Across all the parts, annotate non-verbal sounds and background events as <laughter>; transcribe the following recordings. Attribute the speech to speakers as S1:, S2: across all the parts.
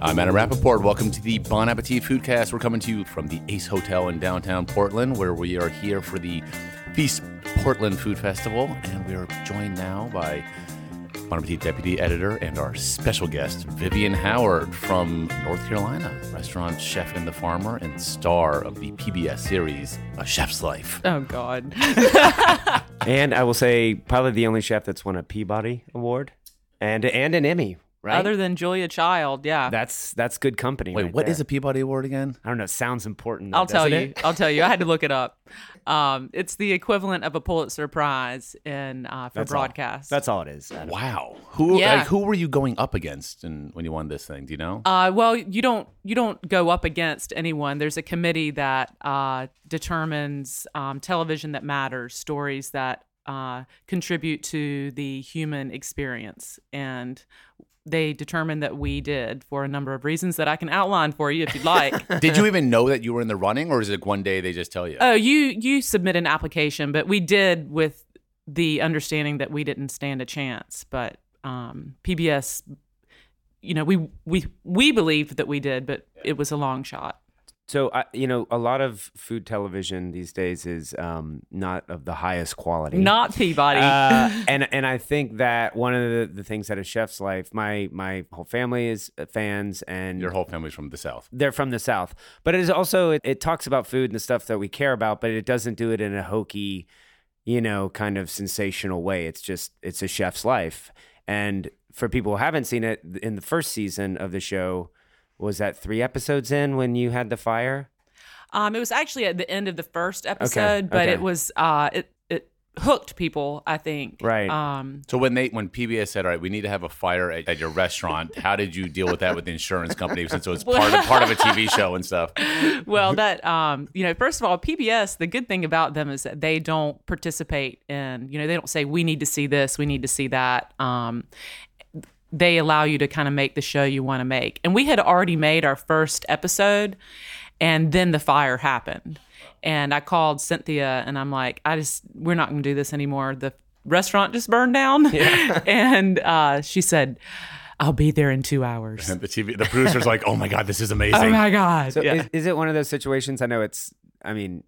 S1: I'm Adam Rapoport. Welcome to the Bon Appetit Foodcast. We're coming to you from the Ace Hotel in downtown Portland, where we are here for the Feast Portland Food Festival. And we are joined now by Bon Appetit Deputy Editor and our special guest, Vivian Howard from North Carolina, restaurant chef and the farmer and star of the PBS series A Chef's Life.
S2: Oh God. <laughs>
S3: And I will say, probably the only chef that's won a Peabody Award and and an Emmy. Right?
S2: Other than Julia Child, yeah.
S3: that's that's good company.
S1: Wait,
S3: right
S1: what
S3: there.
S1: is a Peabody Award again?
S3: I don't know. Sounds important. though,
S2: I'll tell you.
S3: it?
S2: I'll tell you. I had to look it up. <laughs> Um, it's the equivalent of a Pulitzer Prize in uh, for
S3: That's all.
S2: broadcast.
S3: That's all it is. Adam.
S1: Wow. Who
S2: Yeah.
S1: like, who were you going up against in, when you won this thing? Do you know?
S2: Uh, well, you don't you don't go up against anyone. There's a committee that uh, determines um, television that matters, stories that uh, contribute to the human experience, and they determined that we did for a number of reasons that I can outline for you if you'd like. <laughs>
S1: Did you even know that you were in the running, or is it one day they just tell you?
S2: oh, you you submit an application, but we did with the understanding that we didn't stand a chance. But um, PBS, you know, we we we believed that we did, but it was a long shot.
S3: So I you know, a lot of food television these days is um, not of the highest quality.
S2: Not Peabody.
S3: Uh, <laughs> and and I think that one of the, the things that a chef's life, my my whole family is uh, fans, and
S1: Your whole family's from the South.
S3: they're from the south but it is also it, it talks about food and the stuff that we care about but it doesn't do it in a hokey you know kind of sensational way it's just it's a chef's life and for people who haven't seen it in the first season of the show was that three episodes in when you had the fire
S2: um, it was actually at the end of the first episode, but
S3: okay.
S2: it was uh, it it hooked people. I think.
S3: Right.
S2: Um,
S1: So when they when PBS said, "All right, we need to have a fire at, at your restaurant," how did you deal with that with the insurance company since it was <laughs> part of part of a TV show and stuff? <laughs>
S2: well, that um, you know, first of all, PBS. The good thing about them is that they don't participate in. You know, they don't say we need to see this, we need to see that. Um, they allow you to kind of make the show you want to make. And we had already made our first episode, and then the fire happened. And I called Cynthia, and I'm like, I just we're not going to do this anymore. The restaurant just burned down, <laughs> and uh, she said. I'll be there in two hours. <laughs>
S1: The TV, the producer's like, "Oh my god, this is amazing."
S2: Oh my god!
S3: so
S2: Yeah.
S3: is, is it one of those situations i know it's i mean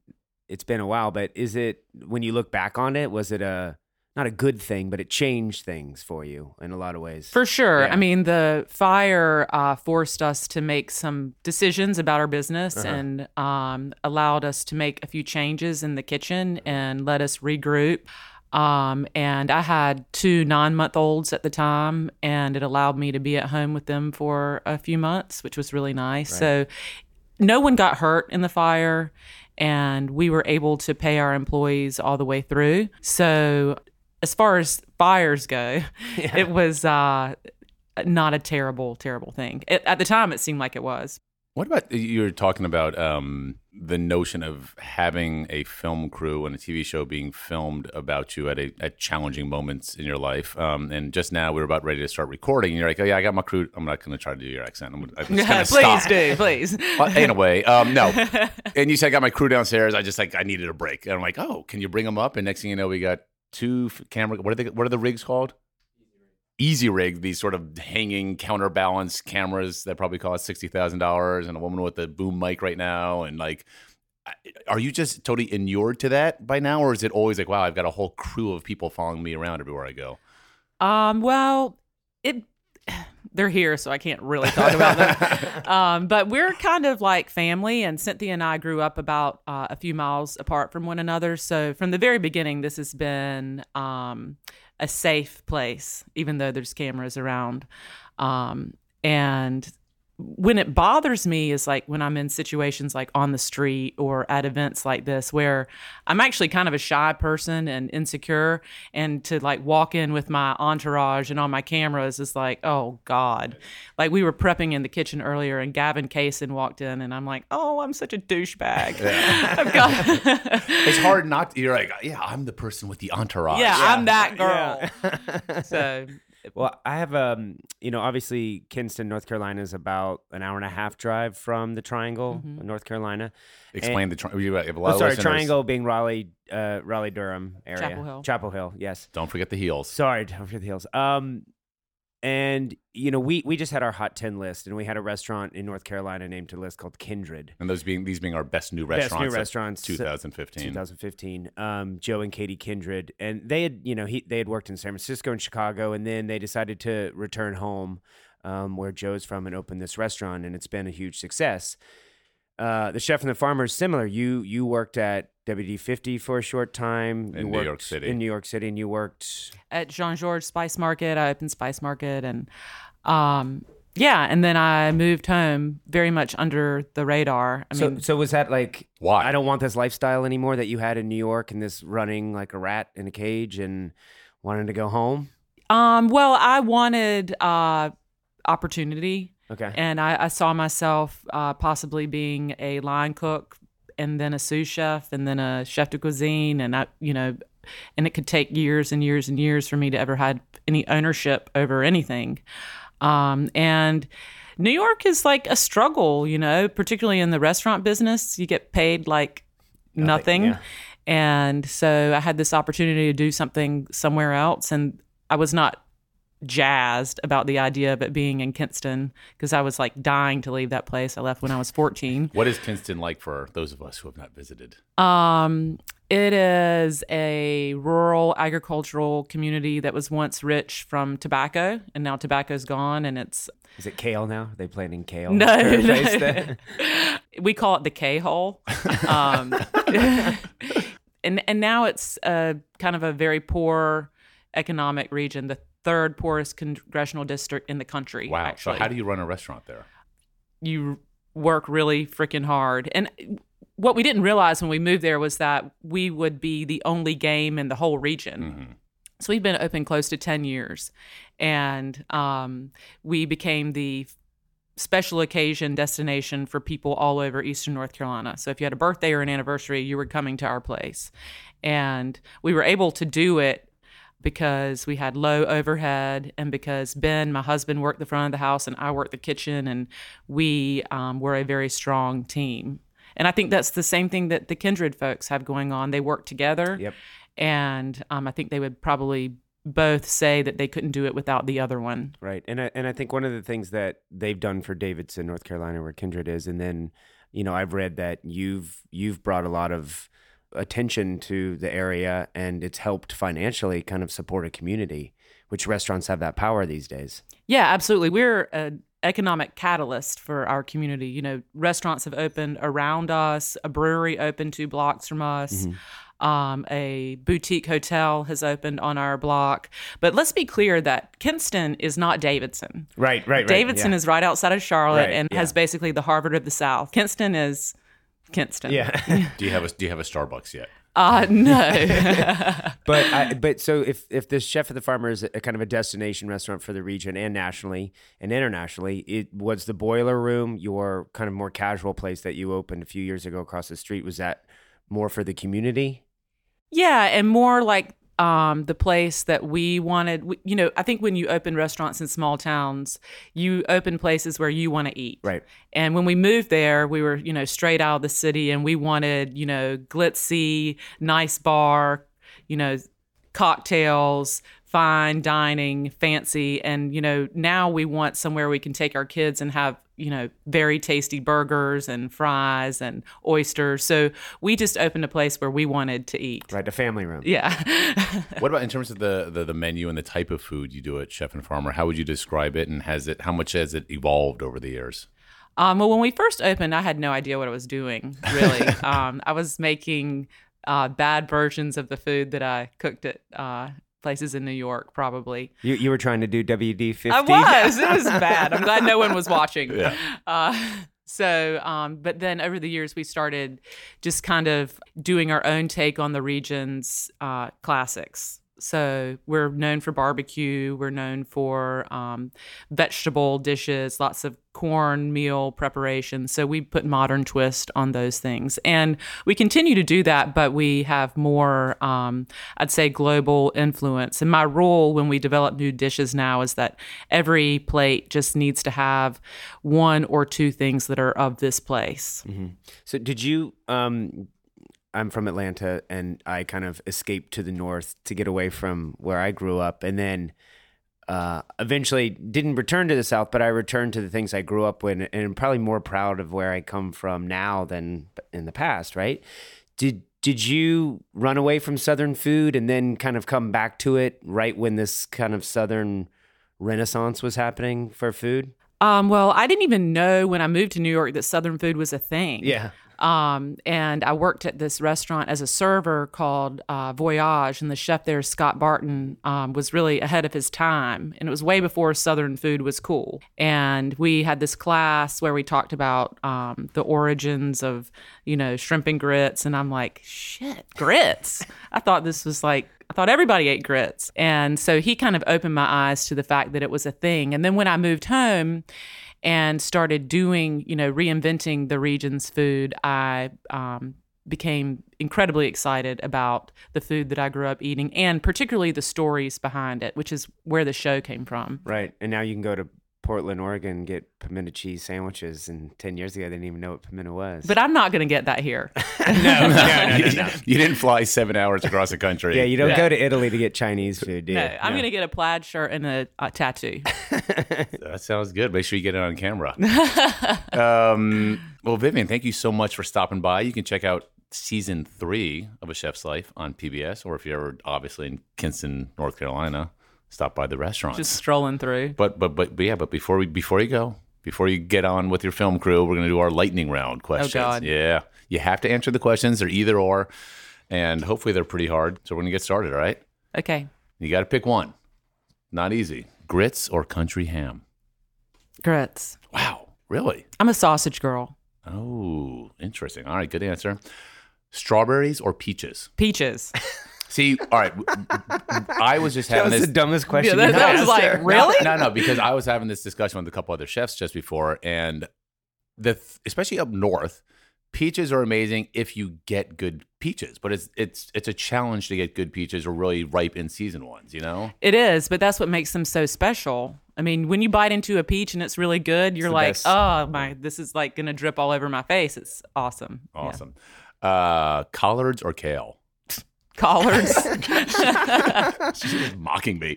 S3: it's been a while but is it when you look back on it was it a not a good thing but it changed things for you in a lot of ways
S2: For sure.
S3: Yeah.
S2: I mean, the fire uh, forced us to make some decisions about our business
S3: Uh-huh.
S2: and um, allowed us to make a few changes in the kitchen and let us regroup. Um, and I had two nine month olds at the time, and it allowed me to be at home with them for a few months, which was really nice. So, no one got hurt in the fire, and we were able to pay our employees all the way through. So, as far as fires go, <laughs> it was uh, not a terrible, terrible thing. It, at the time, it seemed like it was.
S1: What about you were talking about um, the notion of having a film crew and a TV show being filmed about you at a at challenging moments in your life? Um, and just now we were about ready to start recording, and you're like, "Oh yeah, I got my crew. I'm not going to try to do your accent. I'm, I'm just going <laughs> to
S2: please
S1: stop."
S2: do, please.
S1: Well, in a way, um, no. <laughs> And you said I got my crew downstairs. I just like I needed a break, and I'm like, "Oh, can you bring them up?" And next thing you know, we got two camera. What are they? What are the rigs called? Easy rig, these sort of hanging counterbalance cameras that probably cost sixty thousand dollars, and a woman with a boom mic right now, and like, are you just totally inured to that by now, or is it always like, wow, I've got a whole crew of people following me around everywhere I go?
S2: Um, well, it <sighs> they're here, so I can't really talk about them. <laughs> um, but we're kind of like family, and Cynthia and I grew up about uh, a few miles apart from one another. So from the very beginning, this has been um, a safe place, even though there's cameras around. Um, and when it bothers me is like when I'm in situations like on the street or at events like this where I'm actually kind of a shy person and insecure and to like walk in with my entourage and on my cameras is like oh god like we were prepping in the kitchen earlier and Gavin Kaysen walked in and I'm like oh I'm such a douchebag <laughs> I've got <laughs>
S1: It's hard not. To, you're like, yeah, I'm the person with the entourage.
S2: yeah, I'm that
S3: Yeah.
S2: girl so
S3: Well, I have um, you know, obviously Kinston, North Carolina is about an hour and a half drive from the Triangle, North Carolina.
S1: Explain the. Tri- you have a lot
S3: Oh,
S1: of
S3: sorry,
S1: listeners.
S3: Triangle being Raleigh, uh, Raleigh Durham area.
S2: Chapel Hill.
S3: Chapel Hill, yes.
S1: Don't forget the heels.
S3: Sorry, don't forget the heels. Um, and you know, we we just had our hot ten list, and we had a restaurant in North Carolina named to list called Kindred.
S1: And those being these being our best new restaurants,
S3: Best
S1: restaurants.
S3: new restaurants,
S1: 2015.
S3: 2015. Um, Joe and Katie Kindred, and they had, you know, he they had worked in San Francisco and Chicago, and then they decided to return home, um, where Joe's from, and open this restaurant, and it's been a huge success. Uh, the chef and the farmer is similar. You you worked at WD fifty for a short time
S1: In
S3: You
S1: New York City.
S3: In New York City, and you worked.
S2: at Jean Georges Spice Market. I opened Spice Market and um yeah, and then I moved home very much under the radar. I
S3: So
S2: mean,
S3: so was that like
S1: Why?
S3: I don't want this lifestyle anymore that you had in New York and this running like a rat in a cage and wanting to go home?
S2: um well, I wanted uh opportunity
S3: Okay.
S2: and I, I saw myself uh, possibly being a line cook and then a sous chef and then a chef de cuisine. And I you know and it could take years and years and years for me to ever had any ownership over anything. Um, and New York is like a struggle you know particularly in the restaurant business. You get paid like nothing,
S3: yeah.
S2: and so I had this opportunity to do something somewhere else and I was not jazzed about the idea of it being in Kinston because I was like dying to leave that place. I left when I was 14.
S1: What is Kinston like for those of us who have not visited?
S2: Um, it is a rural agricultural community that was once rich from tobacco, and now tobacco's gone, and it's
S3: Is it kale now? Are they planting kale?
S2: no, <laughs> no. <laughs> we call it the K hole. Um, <laughs> and and now it's uh, kind of a very poor economic region, the third poorest congressional district in the country.
S1: Wow.
S2: actually.
S1: So how do you run a restaurant there?
S2: you work really freaking hard. And what we didn't realize when we moved there was that we would be the only game in the whole region.
S1: Mhm.
S2: So we've been open close to 10 years. And um, we became the special occasion destination for people all over Eastern North Carolina. So if you had a birthday or an anniversary, you were coming to our place. And we were able to do it because we had low overhead and because Ben, my husband, worked the front of the house and I worked the kitchen, and we um, were a very strong team. And I think that's the same thing that the Kindred folks have going on. They work together.
S3: Yep.
S2: And um, I think they would probably both say that they couldn't do it without the other one.
S3: Right. And I, and I think one of the things that they've done for Davidson, North Carolina, where Kindred is, and then, you know, I've read that you've you've brought a lot of attention to the area and it's helped financially kind of support a community, which restaurants have that power these days.
S2: Yeah, absolutely. We're an economic catalyst for our community. You know, restaurants have opened around us, a brewery opened two blocks from us. Um, a boutique hotel has opened on our block. But let's be clear that Kinston is not Davidson.
S3: Right, right, right.
S2: Davidson
S3: yeah.
S2: is right outside of Charlotte
S3: Right,
S2: and
S3: yeah.
S2: has basically the Harvard of the South. Kinston is Kinston.
S3: Yeah. <laughs>
S1: Do you have a Do you have a Starbucks yet?
S2: Uh, no. <laughs>
S3: but I, but so if if this chef of the farmer is a, kind of a destination restaurant for the region and nationally and internationally, it was the Boiler Room your kind of more casual place that you opened a few years ago across the street. Was that more for the community?
S2: Yeah, and more like um, the place that we wanted. You know, I think when you open restaurants in small towns, you open places where you want to eat.
S3: Right.
S2: And when we moved there, we were, you know, straight out of the city and we wanted, you know, glitzy, nice bar, you know, cocktails, fine dining, fancy. And, you know, now we want somewhere we can take our kids and have, you know, very tasty burgers and fries and oysters. So we just opened a place where we wanted to eat.
S3: Right, a family room.
S2: Yeah. <laughs>
S1: What about in terms of the, the the menu and the type of food you do at Chef and Farmer? How would you describe it, and has it how much has it evolved over the years?
S2: Um, well, when we first opened, I had no idea what I was doing, really. <laughs> um, I was making uh, bad versions of the food that I cooked at uh, places in New York, probably.
S3: You you were trying to do WD fifty.
S2: I was. It was <laughs> bad. I'm glad no one was watching.
S1: Yeah.
S2: Uh, <laughs> so, um, but then over the years, we started just kind of doing our own take on the region's uh, classics. So we're known for barbecue. We're known for um, vegetable dishes, lots of corn meal preparations. So we put modern twist on those things, and we continue to do that. But we have more, um, I'd say, global influence. And my role when we develop new dishes now is that every plate just needs to have one or two things that are of this place.
S3: So did you? Um, I'm from Atlanta, and I kind of escaped to the north to get away from where I grew up, and then uh, eventually didn't return to the South, but I returned to the things I grew up with, and I'm probably more proud of where I come from now than in the past. Right? Did did you run away from Southern food and then kind of come back to it right when this kind of Southern renaissance was happening for food?
S2: Um, well, I didn't even know when I moved to New York that Southern food was a thing.
S3: Yeah.
S2: Um, and I worked at this restaurant as a server called uh, Voyage, and the chef there, Scott Barton, um, was really ahead of his time. And it was way before Southern food was cool. And we had this class where we talked about um, the origins of, you know, shrimp and grits. And I'm like, shit, grits. <laughs> I thought this was like I thought everybody ate grits. And so he kind of opened my eyes to the fact that it was a thing. And then when I moved home and started doing, you know, reinventing the region's food, I um, became incredibly excited about the food that I grew up eating and particularly the stories behind it, which is where the show came from.
S3: Right. And now you can go to Portland, Oregon, get pimento cheese sandwiches. And 10 years ago, they didn't even know what pimento was.
S2: But I'm not going to get that here. <laughs>
S3: no, no, no, <laughs>
S1: you, you didn't fly seven hours across the country.
S3: Yeah, you don't
S2: Yeah.
S3: go to Italy to get Chinese food, do you?
S2: no, I'm going to get a plaid shirt and a, a tattoo. <laughs>
S1: That sounds good. Make sure you get it on camera. um, well, Vivian, thank you so much for stopping by. You can check out season three of A Chef's Life on PBS, or if you're ever obviously in Kinston, North Carolina, stop by the restaurant.
S2: Just strolling through.
S1: but, but but but yeah, but before we before you go, before you get on with your film crew, we're gonna do our lightning round oh, questions.
S2: Oh God.
S1: Yeah, you have to answer the questions. They're either or, and hopefully they're pretty hard. So we're gonna get started. All right,
S2: Okay.
S1: you got to pick one. Not easy. Grits or country ham?
S2: Grits.
S1: Wow, really?
S2: I'm a sausage girl.
S1: Oh, interesting. All right, good answer. Strawberries or peaches?
S2: Peaches. <laughs>
S1: See, all right. I was just
S3: That
S1: having
S3: was
S1: this.
S3: the dumbest question
S2: that- that was like, <laughs>
S3: her.
S2: really?
S1: No, no, because I was having this discussion with a couple other chefs just before, and the th- especially up north, peaches are amazing if you get good peaches, but it's it's it's a challenge to get good peaches or really ripe in season ones. You know,
S2: It is, but that's what makes them so special. I mean, when you bite into a peach and it's really good, you're like,
S3: best.
S2: oh my, this is like gonna drip all over my face. It's awesome. Yeah.
S1: awesome. Uh, collards or kale?
S2: Collards. <laughs>
S1: She's just mocking me.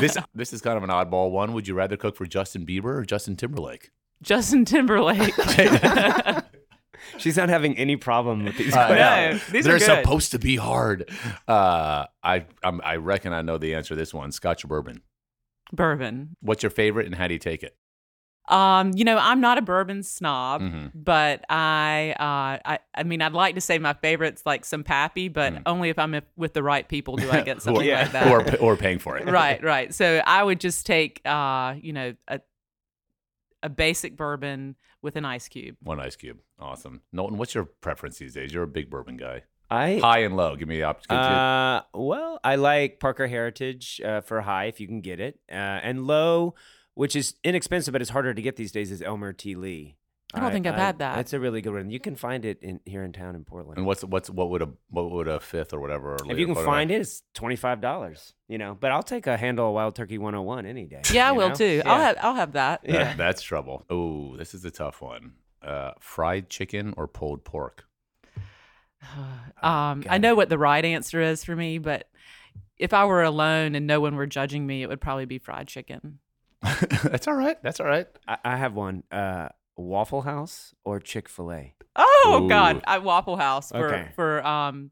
S1: this this is kind of an oddball one. Would you rather cook for Justin Bieber or Justin Timberlake?
S2: Justin Timberlake. <laughs>
S3: She's not having any problem with these
S1: I
S3: questions.
S1: know.
S2: No, these
S1: They're
S2: are
S1: supposed to be hard. Uh, I I'm, I reckon I know the answer to this one. Scotch or bourbon?
S2: Bourbon.
S1: What's your favorite and how do you take it?
S2: Um, you know, I'm not a bourbon snob,
S1: Mhm.
S2: but I, uh, I, I mean, I'd like to say my favorite's like some Pappy, but only if I'm with the right people do I get <laughs>
S1: Who are,
S2: something like that.
S1: or are, who are paying for it?
S2: right, right. So I would just take, uh, you know, a a basic bourbon with an ice cube.
S1: One ice cube. Awesome. Knowlton, what's your preference these days? You're a big bourbon guy.
S3: I
S1: High and low. Give me the option.
S3: Uh, well, I like Parker Heritage uh, for high if you can get it, uh, and low, which is inexpensive but it's harder to get these days, is Elmer T. Lee.
S2: I don't think I've had that.
S3: That's a really good one. You can find it in here in town in Portland.
S1: and what's what's what would a what would a fifth or whatever? Or
S3: if you can find it, it's twenty five dollars. You know, but I'll take a handle of Wild Turkey one hundred one any day.
S2: Yeah, I will
S3: know?
S2: too. I'll have I'll have that.
S1: That-
S3: Yeah.
S1: that's trouble. Oh, this is a tough one. Uh, fried chicken or pulled pork? <sighs>
S2: Um, I know what the right answer is for me, but if I were alone and no one were judging me, it would probably be fried chicken. <laughs>
S1: that's all right. That's all right.
S3: I, I have one. Uh, Waffle House or Chick Fil A.
S2: Oh
S1: Ooh.
S2: God, I Waffle House for
S3: Okay.
S2: for um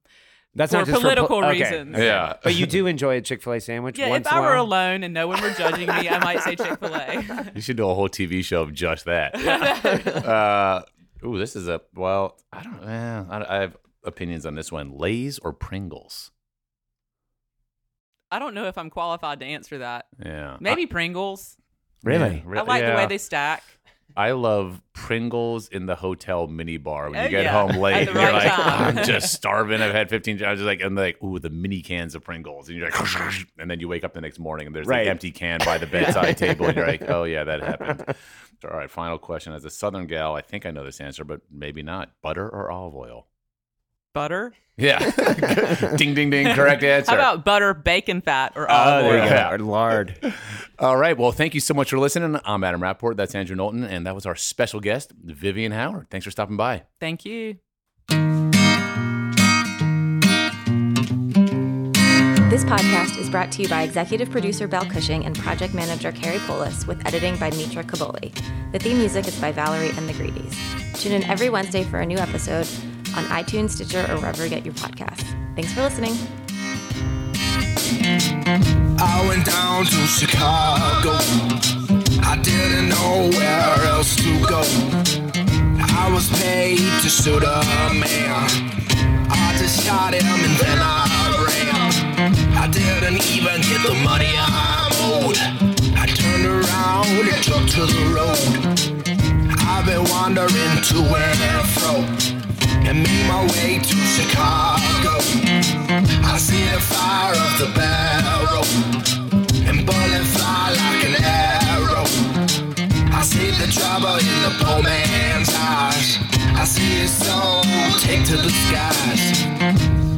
S3: That's
S2: For
S3: not just
S2: political
S3: for, po- okay.
S2: reasons.
S1: Yeah.
S3: but you do enjoy a Chick Fil A sandwich.
S2: yeah.
S3: once
S2: If I were
S3: while?
S2: alone and no one were judging me, I might say Chick Fil A. <laughs>
S1: You should do a whole TV show of just that. <laughs> uh, ooh, this is a well. I don't. Eh, I, I have opinions on this one. Lay's or Pringles?
S2: I don't know if I'm qualified to answer that.
S1: Yeah,
S2: Maybe Pringles.
S3: really.
S1: Yeah, re-
S2: I like the way they stack.
S1: I love Pringles in the hotel mini bar when
S2: Oh,
S1: you get
S2: yeah.
S1: home late.
S2: At the
S1: and you're
S2: right
S1: like,
S2: time.
S1: I'm just starving. I've had 15. I was just like, and like, ooh, the mini cans of Pringles, and you're like, <laughs> and then you wake up the next morning and there's
S3: Right.
S1: like empty can by the <laughs> bedside table, and you're like, oh yeah, that happened. All right, final question. As a Southern gal, I think I know this answer, but maybe not. Butter or olive oil?
S2: Butter.
S1: Yeah. <laughs> ding, ding, ding. Correct <laughs> answer.
S2: How about butter, bacon fat, or
S3: Oh,
S2: olive oil?
S3: you go.
S1: Yeah.
S3: Or lard. <laughs>
S1: All right. Well, thank you so much for listening. I'm Adam Rapoport. That's Andrew Knowlton. And that was our special guest, Vivian Howard. Thanks for stopping by.
S2: Thank you.
S4: This podcast is brought to you by executive producer Belle Cushing and project manager Carrie Polis, with editing by Mitra Kaboli. The theme music is by Valerie and the Greedies. Tune in every Wednesday for a new episode on iTunes, Stitcher, or wherever you get your podcasts. Thanks for listening.
S5: I went down to Chicago. I didn't know where else to go. I was paid to shoot a man. I just shot him and then I ran. I didn't even get the money I owed. I turned around and took to the road. I've been wandering to and fro and made my way to Chicago. I see the fire of the barrel and bullet fly like an arrow. I see the trouble in the poor man's eyes. I see his soul take to the skies.